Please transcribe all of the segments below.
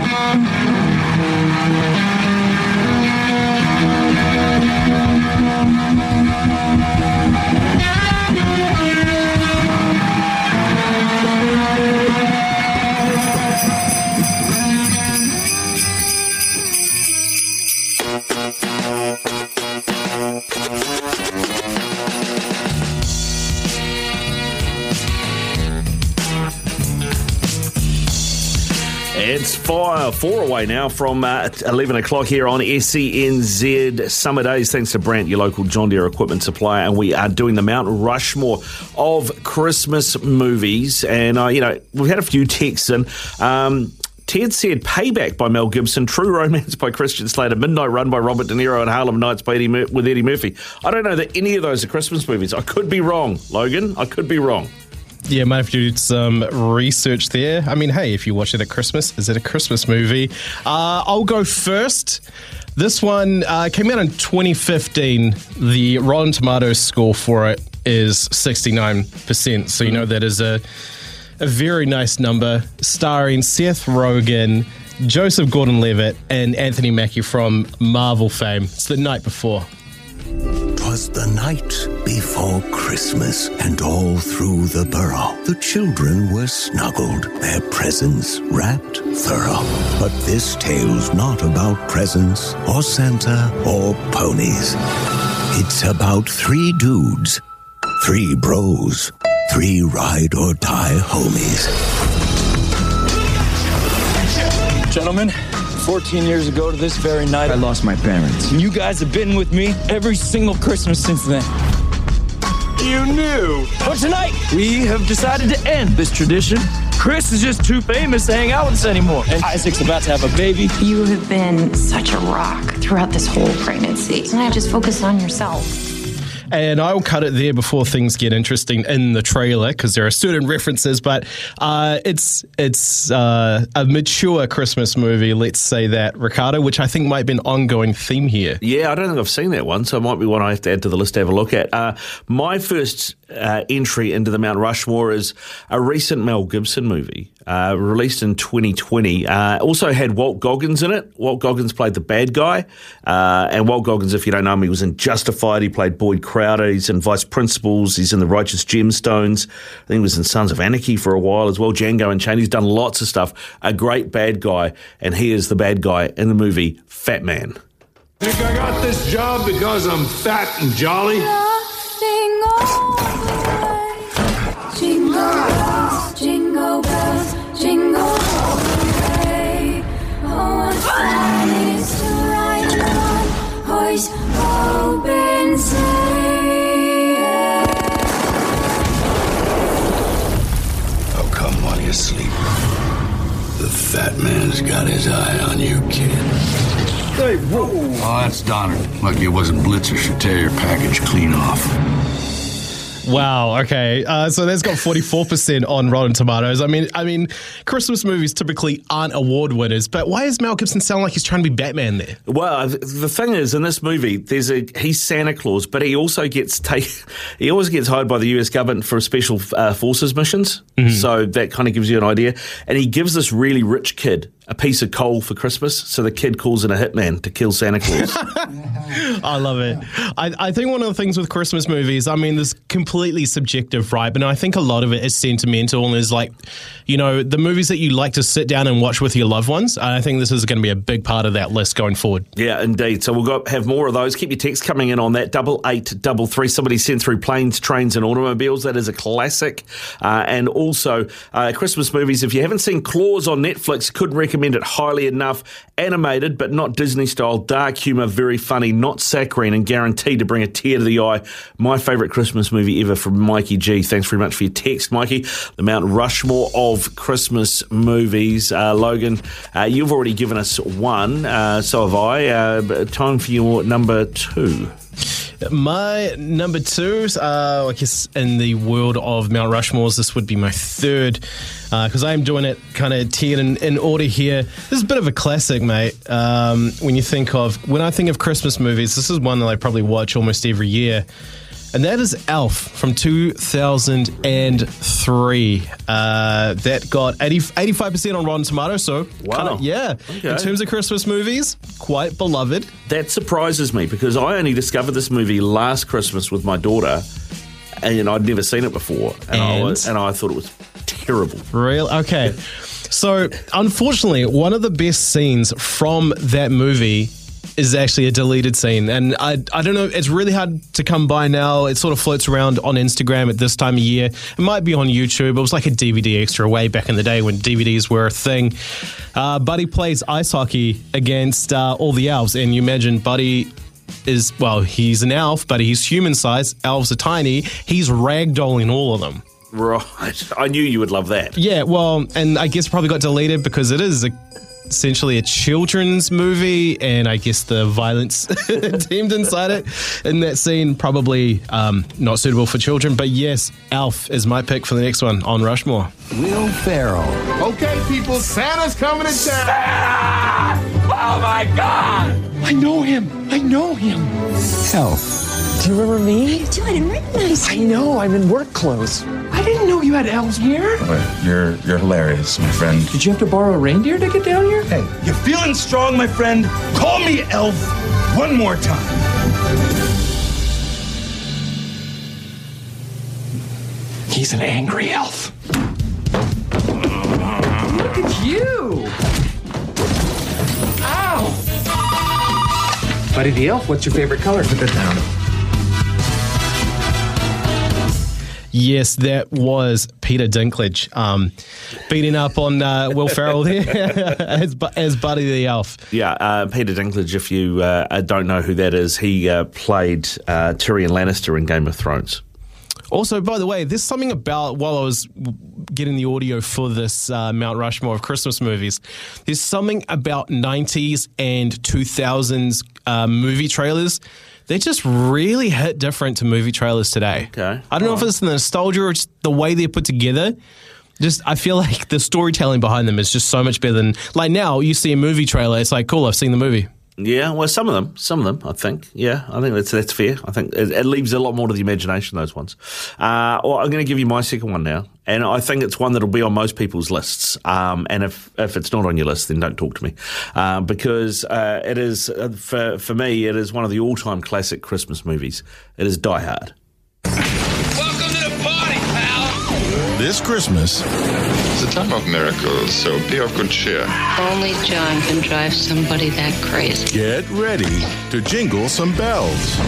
It's four, four away now from uh, 11 o'clock here on SENZ Summer Days. Thanks to Brant, your local John Deere equipment supplier. And we are doing the Mount Rushmore of Christmas movies. And, uh, you know, we've had a few texts and. Um, Ted said Payback by Mel Gibson, True Romance by Christian Slater, Midnight Run by Robert De Niro, and Harlem Nights by Eddie Mur- with Eddie Murphy. I don't know that any of those are Christmas movies. I could be wrong, Logan. I could be wrong. Yeah, might have to do some research there. I mean, hey, if you watch it at Christmas, is it a Christmas movie? Uh, I'll go first. This one uh, came out in 2015. The Rotten Tomatoes score for it is 69%. So you know that is a a very nice number, starring Seth Rogen, Joseph Gordon-Levitt, and Anthony Mackie from Marvel fame. It's the night before. Twas the night before Christmas, and all through the borough the children were snuggled, their presents wrapped thorough. But this tale's not about presents, or Santa, or ponies. It's about three dudes, three bros, three ride or die homies. Gentlemen, 14 years ago to this very night, I lost my parents. And you guys have been with me every single Christmas since then. You knew. But tonight, we have decided to end this tradition. Chris is just too famous to hang out with us anymore. And Isaac's about to have a baby. You have been such a rock throughout this whole pregnancy. And I just focus on yourself. And I'll cut it there before things get interesting in the trailer because there are certain references, but uh, it's it's uh, a mature Christmas movie, let's say that, Ricardo, which I think might be an ongoing theme here. Yeah, I don't think I've seen that one, so it might be one I have to add to the list to have a look at. Uh, my first uh, entry into the Mount Rushmore is a recent Mel Gibson movie uh, released in 2020. Uh, also had Walt Goggins in it. Walt Goggins played the bad guy, uh, and Walt Goggins, if you don't know him, he was in Justified. He played Boyd Crowder. He's in Vice Principals. He's in The Righteous Gemstones. I think he was in Sons of Anarchy for a while as well. Django Unchained. He's done lots of stuff. A great bad guy, and he is the bad guy in the movie Fat Man. Think I got this job because I'm fat and jolly? Jingle fat man's got his eye on you, kid. Hey, whoa. Oh, that's Donner. Lucky it wasn't Blitzen should tear your package clean off. Wow. Okay. Uh, so that's got forty four percent on Rotten Tomatoes. I mean, I mean, Christmas movies typically aren't award winners, but why does Mel Gibson sound like he's trying to be Batman there? Well, the thing is, in this movie, there's a he's Santa Claus, but he also gets take, he always gets hired by the U.S. government for special uh, forces missions. So that kind of gives you an idea. And he gives this really rich kid a piece of coal for Christmas, so the kid calls in a hitman to kill Santa Claus. I love it. I, I think one of the things with Christmas movies, I mean, there's completely subjective, right? But I think a lot of it is sentimental and is like, you know, the movies that you like to sit down and watch with your loved ones. And I think this is going to be a big part of that list going forward. Yeah, indeed. So we'll go, have more of those. Keep your texts coming in on that double eight double three. Somebody sent through planes, trains, and automobiles. That is a classic. Uh, and also uh, Christmas movies. If you haven't seen Klaus on Netflix, couldn't recommend it highly enough. Animated, but not Disney style. Dark humor, very funny. Not saccharine and guaranteed to bring a tear to the eye. My favourite Christmas movie ever from Mikey G. Thanks very much for your text, Mikey. The Mount Rushmore of Christmas movies. Uh, Logan, uh, you've already given us one, uh, so have I. Uh, time for your number two. My number two, uh, I guess in the world of Mount Rushmores, this would be my third because I am doing it kind of tiered in, in order here. This is a bit of a classic, mate. Um, when you think of, when I think of Christmas movies, this is one that I probably watch almost every year. And that is Elf from 2003. Uh, that got 80, 85% on Rotten Tomatoes. So, Wow. kinda- yeah. Okay. In terms of Christmas movies, quite beloved. That surprises me because I only discovered this movie last Christmas with my daughter, and I'd never seen it before, and, I, was, and I thought it was terrible. Real? Okay. So, unfortunately, one of the best scenes from that movie is actually a deleted scene. And I, I don't know, it's really hard to come by now. It sort of floats around on Instagram at this time of year. It might be on YouTube. It was like a DVD extra way back in the day when DVDs were a thing. Uh, Buddy plays ice hockey against uh, all the elves. And you imagine Buddy is, well, he's an elf, but he's human sized. Elves are tiny. He's ragdolling all of them. Right. I knew you would love that. Yeah, well, and I guess probably got deleted because it is a, essentially a children's movie, and I guess the violence deemed inside it in that scene probably um, not suitable for children. But yes, Elf is my pick for the next one on Rushmore. Will Ferrell, Okay, people, Santa's coming to town. Oh my god! I know him! I know him! Elf, Do you remember me? Dude, I didn't recognize I know, I'm in work clothes. I didn't know you had elves here. Oh, you're you're hilarious, my friend. Did you have to borrow a reindeer to get down here? Hey, you're feeling strong, my friend? Call me Elf one more time. He's an angry elf. Look at you! Ow! Buddy the elf, what's your favorite color? Put that down. Yes, that was Peter Dinklage um, beating up on uh, Will Ferrell there as, as Buddy the Elf. Yeah, uh, Peter Dinklage, if you uh, don't know who that is, he uh, played uh, Tyrion Lannister in Game of Thrones. Also, by the way, there's something about while I was getting the audio for this uh, Mount Rushmore of Christmas movies, there's something about 90s and 2000s uh, movie trailers. They just really hit different to movie trailers today. Okay. I don't know if it's the nostalgia or just the way they're put together. Just, I feel like the storytelling behind them is just so much better than like now. You see a movie trailer, it's like, cool, I've seen the movie. Yeah, well, some of them, some of them, I think. Yeah, I think that's that's fair. I think it, it leaves a lot more to the imagination. Those ones. Uh, well, I'm going to give you my second one now, and I think it's one that'll be on most people's lists. Um, and if if it's not on your list, then don't talk to me, uh, because uh, it is uh, for for me, it is one of the all time classic Christmas movies. It is Die Hard. This Christmas, It's a time of miracles, so be of good cheer. Only John can drive somebody that crazy. get ready to jingle some bells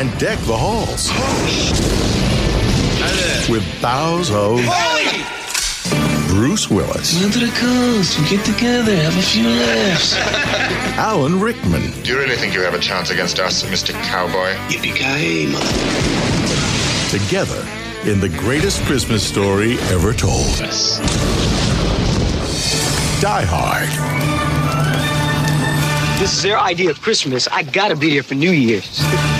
and deck the halls with bows of Bruce Willis, Into the coast, we get together, have a few laughs. Alan Rickman, Do you really think you have a chance against us, Mr. Cowboy? Yippee-ki-yay, mother. together in the greatest Christmas story ever told. Die Hard. This is their idea of Christmas. I gotta be here for New Year's.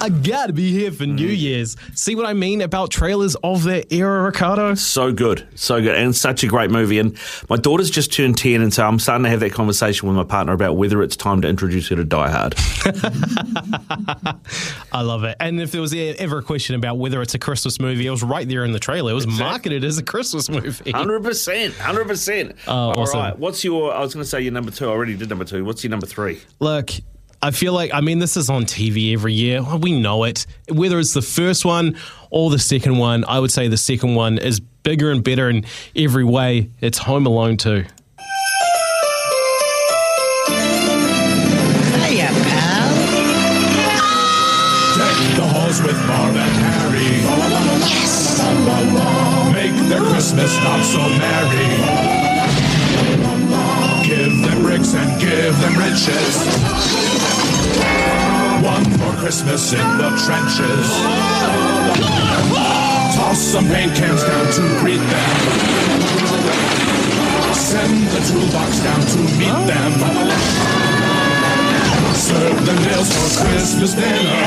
I gotta be here for New mm. Year's. See what I mean about trailers of that era, Ricardo? So good, so good, and such a great movie. And my daughter's just turned ten, and so I'm starting to have that conversation with my partner about whether it's time to introduce her to Die Hard. I love it. And if there was ever a question about whether it's a Christmas movie, it was right there in the trailer. It was marketed as a Christmas movie. Hundred percent, hundred percent. Oh, All awesome. right, what's your? I was going to say your number two. I already did number two. What's your number three? Look, I feel like, I mean, this is on TV every year. We know it. Whether it's the first one or the second one, I would say the second one is bigger and better in every way. It's Home Alone 2. Hiya, pal. Deck the halls with Marv and Harry. Yes! Make their Christmas not so merry. Give them bricks and give them riches. Christmas in the trenches. Toss some paint cans down to greet them. Send the toolbox down to meet them. Serve the meals for Christmas dinner.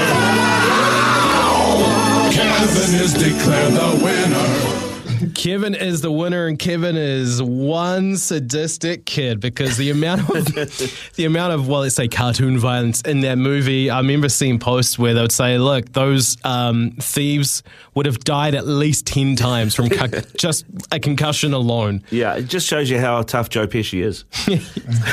Kevin is declared the winner. Kevin is the winner, and Kevin is one sadistic kid because the amount of the amount of well, let's say cartoon violence in that movie. I remember seeing posts where they would say, "Look, those um, thieves would have died at least ten times from cu- just a concussion alone." Yeah, it just shows you how tough Joe Pesci is.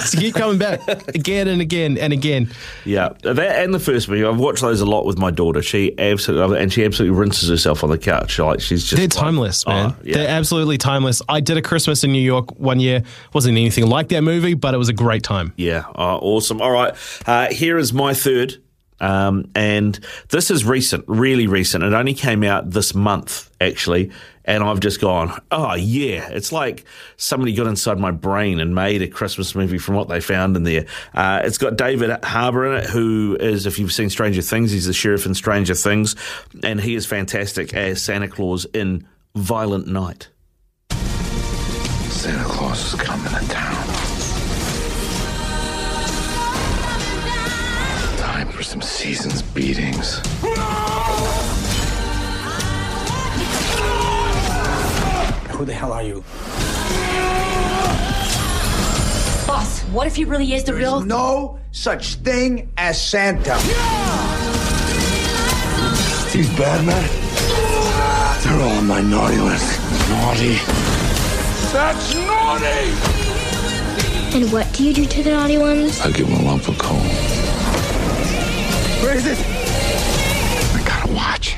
so keep coming back again and again and again. Yeah, that and the first movie. I've watched those a lot with my daughter. She absolutely and she absolutely rinses herself on the couch. Like she's just They're like- timeless, man. Oh, yeah. They're absolutely timeless. I did a Christmas in New York one year. wasn't anything like that movie, but it was a great time. Yeah, oh, awesome. All right, uh, here is my third. Um, and this is recent, really recent. It only came out this month, actually. And I've just gone, oh, yeah. It's like somebody got inside my brain and made a Christmas movie from what they found in there. Uh, it's got David Harbour in it, who is, if you've seen Stranger Things, he's the sheriff in Stranger Things. And he is fantastic as Santa Claus in Violent Night. Santa Claus is coming to town. Time for some season's beatings. Who the hell are you? Boss, what if he really is the There real? is no such thing as Santa. These bad men, they're all on my naughty list. Naughty. That's naughty! And what do you do to the naughty ones? I give them a lump of coal. Where is it? I gotta watch.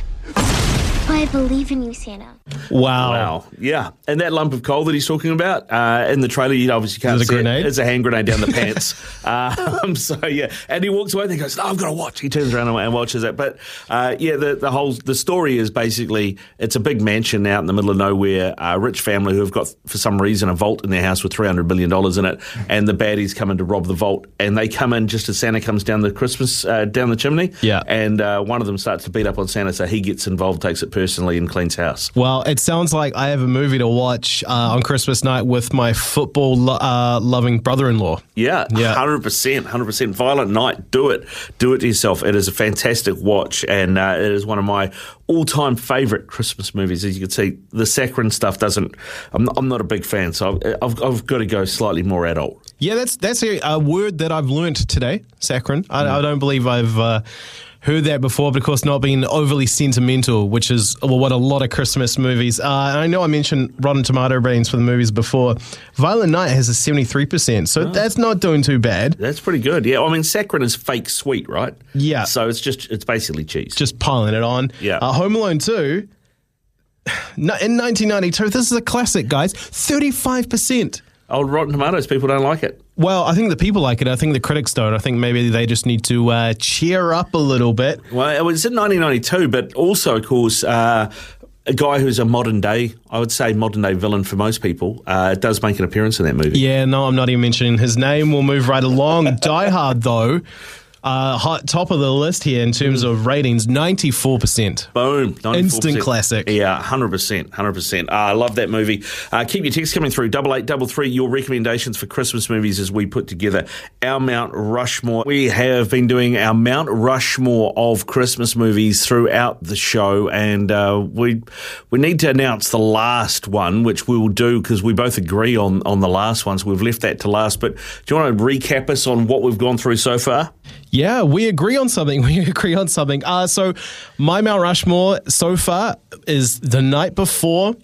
I believe in you, Santa. Wow. Wow. Yeah. And that lump of coal that he's talking about uh, in the trailer, you obviously can't Is it a see grenade? It's a hand grenade down the pants. um, so, yeah. And he walks away and he goes, no, I've got to watch. He turns around and watches it. But, uh, yeah, the, the whole the story is basically it's a big mansion out in the middle of nowhere, a rich family who have got, for some reason, a vault in their house with $300 million in it. And the baddies come in to rob the vault. And they come in just as Santa comes down the Christmas, uh, down the chimney. Yeah. And uh, one of them starts to beat up on Santa. So he gets involved, takes it personally, and cleans house. Well, it sounds like I have a movie to watch uh, on Christmas night with my football lo- uh, loving brother in law. Yeah, Yeah. hundred percent, hundred percent. Violent Night, do it, do it to yourself. It is a fantastic watch, and uh, it is one of my all-time favorite Christmas movies. As you can see, the saccharine stuff doesn't. I'm not, I'm not a big fan, so I've, I've, I've got to go slightly more adult. Yeah, that's that's a, a word that I've learnt today, saccharin. I, I don't believe I've uh, heard that before, but of course, not being overly sentimental, which is well, what a lot of Christmas movies. Uh, and I know I mentioned Rotten Tomato ratings for the movies before. Violent Night has a seventy three percent, so that's not doing too bad. That's pretty good. Yeah, I mean, saccharin is fake sweet, right? Yeah. So it's just it's basically cheese. Just piling it on. Yeah. Uh, Home Alone two. In 1992, this is a classic, guys. 35%. Old Rotten Tomatoes, people don't like it. Well, I think the people like it. I think the critics don't. I think maybe they just need to uh, cheer up a little bit. Well, it was in 1992, but also, of course, uh, a guy who's a modern day, I would say modern day villain for most people, uh, does make an appearance in that movie. Yeah, no, I'm not even mentioning his name. We'll move right along. Die Hard, though, uh, hot, top of the list here in terms of ratings, 94%. Boom. 94%. Instant classic. Yeah, 100%. 100%. Uh, I love that movie. Uh, keep your texts coming through. Double eight, double three, your recommendations for Christmas movies as we put together our Mount Rushmore. We have been doing our Mount Rushmore of Christmas movies throughout the show, and uh, we we need to announce the last one, which we will do because we both agree on, on the last one, so we've left that to last. But do you want to recap us on what we've gone through so far? Yeah, we agree on something. We agree on something. Uh, so, my Mount Rushmore so far is The Night Before,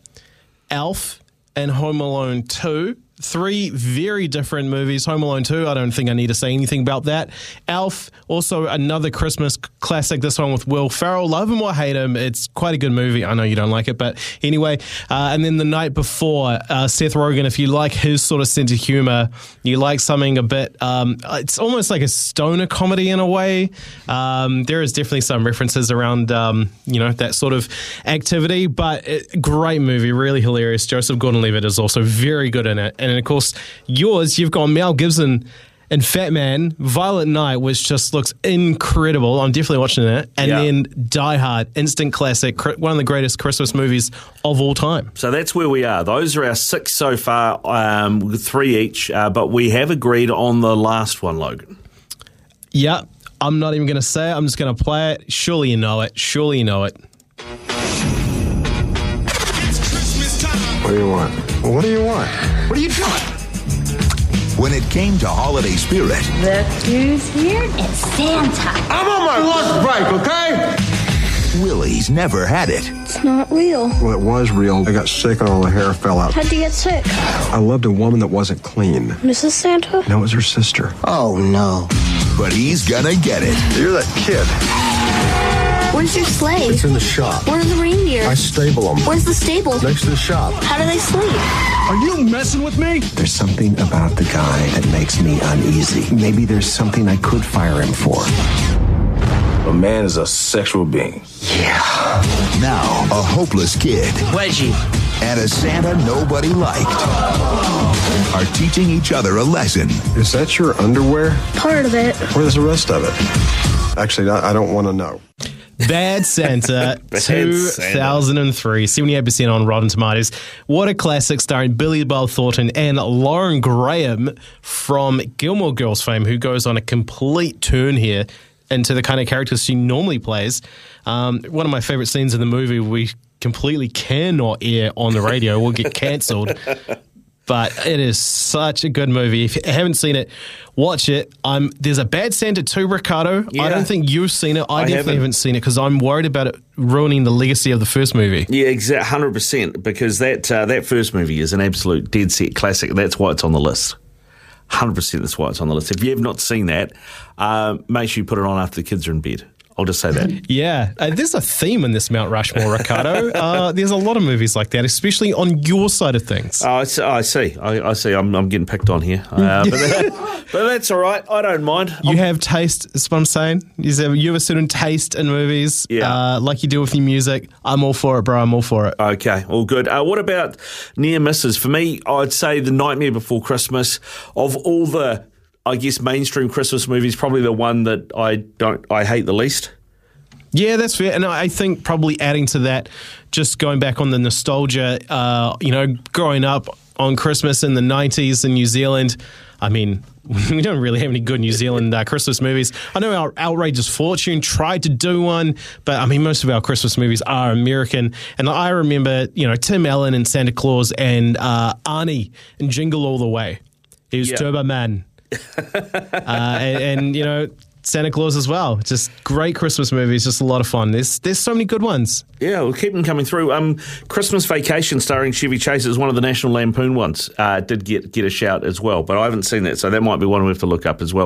Elf, and Home Alone 2. Three very different movies. Home Alone 2, I don't think I need to say anything about that. Elf, also another Christmas classic, this one with Will Ferrell. Love him or hate him, it's quite a good movie. I know you don't like it, but anyway. Uh, and then The Night Before, uh, Seth Rogen, if you like his sort of sense of humor, you like something a bit, um, it's almost like a stoner comedy in a way. Um, there is definitely some references around, um, you know, that sort of activity, but it, great movie, really hilarious. Joseph Gordon Levitt is also very good in it. And of course, yours, you've got Mel Gibson and Fat Man, Violent Night, which just looks incredible. I'm definitely watching it. And Yeah. then Die Hard, instant classic, one of the greatest Christmas movies of all time. So that's where we are. Those are our six so far, um, three each, uh, but we have agreed on the last one, Logan. Yeah, I'm not even going to say it. I'm just going to play it. Surely you know it. Surely you know it. What do you want? What do you want? What are you doing? When it came to holiday spirit, Look who's here. It's Santa. I'm on my lunch break, okay? Willie's never had it. It's not real. Well, it was real. I got sick and all the hair fell out. How'd you get sick? I loved a woman that wasn't clean. Mrs. Santa? No, it was her sister. Oh no. But he's gonna get it. You're that kid. Where's your sleigh? It's in the shop. Where's the reindeer? I stable them. Where's the stable? Next to the shop. How do they sleep? Are you messing with me? There's something about the guy that makes me uneasy. Maybe there's something I could fire him for. A man is a sexual being. Yeah. Now, a hopeless kid Wedgie. and a Santa nobody liked are teaching each other a lesson. Is that your underwear? Part of it. Where's the rest of it? Actually, I I don't want to know. Bad Santa, Bad Santa. 2003, 78% on Rotten Tomatoes. What a classic starring Billy Bob Thornton and Lauren Graham from Gilmore Girls fame, who goes on a complete turn here into the kind of characters she normally plays. Um, one of my favorite scenes in the movie we completely cannot air on the radio, will get cancelled. But it is such a good movie. If you haven't seen it, watch it. Um, there's a Bad Santa 2, Ricardo. Yeah. I don't think you've seen it. I, I definitely haven't. haven't seen it because I'm worried about it ruining the legacy of the first movie. Yeah, exactly, hundred percent. Because that uh, that first movie is an absolute dead set classic. That's why it's on the list. Hundred percent. That's why it's on the list. If you have not seen that, uh, make sure you put it on after the kids are in bed. I'll just say that. Yeah, uh, there's a theme in this Mount Rushmore, Ricardo. uh, there's a lot of movies like that, especially on your side of things. Oh, I see. I see. I, I see. I'm, I'm getting picked on here, uh, but, that- but that's all right. I don't mind. You have taste, is what I'm saying. Is there, you have a certain taste in movies, Yeah. uh, like you do with your music. I'm all for it, bro. I'm all for it. Okay, all good. Uh, what about near misses? For me, I'd say The Nightmare Before Christmas. Of all the, I guess, mainstream Christmas movies, probably the one that I don't, I hate the least. Yeah, that's fair. And I think probably adding to that, just going back on the nostalgia, uh, you know, growing up on Christmas in the 90s in New Zealand, I mean, we don't really have any good New Zealand uh, Christmas movies. I know our Outrageous Fortune tried to do one, but I mean, most of our Christmas movies are American. And I remember, you know, Tim Allen and Santa Clause and uh, Arnie and Jingle All the Way. He was Yeah. Turbo Man. uh, and, and, you know, Santa Claus as well. Just great Christmas movies, just a lot of fun. There's there's so many good ones. Yeah, we'll keep them coming through. Um, Christmas Vacation starring Chevy Chase is one of the National Lampoon ones. Uh, did get get a shout as well, but I haven't seen that, so that might be one we have to look up as well.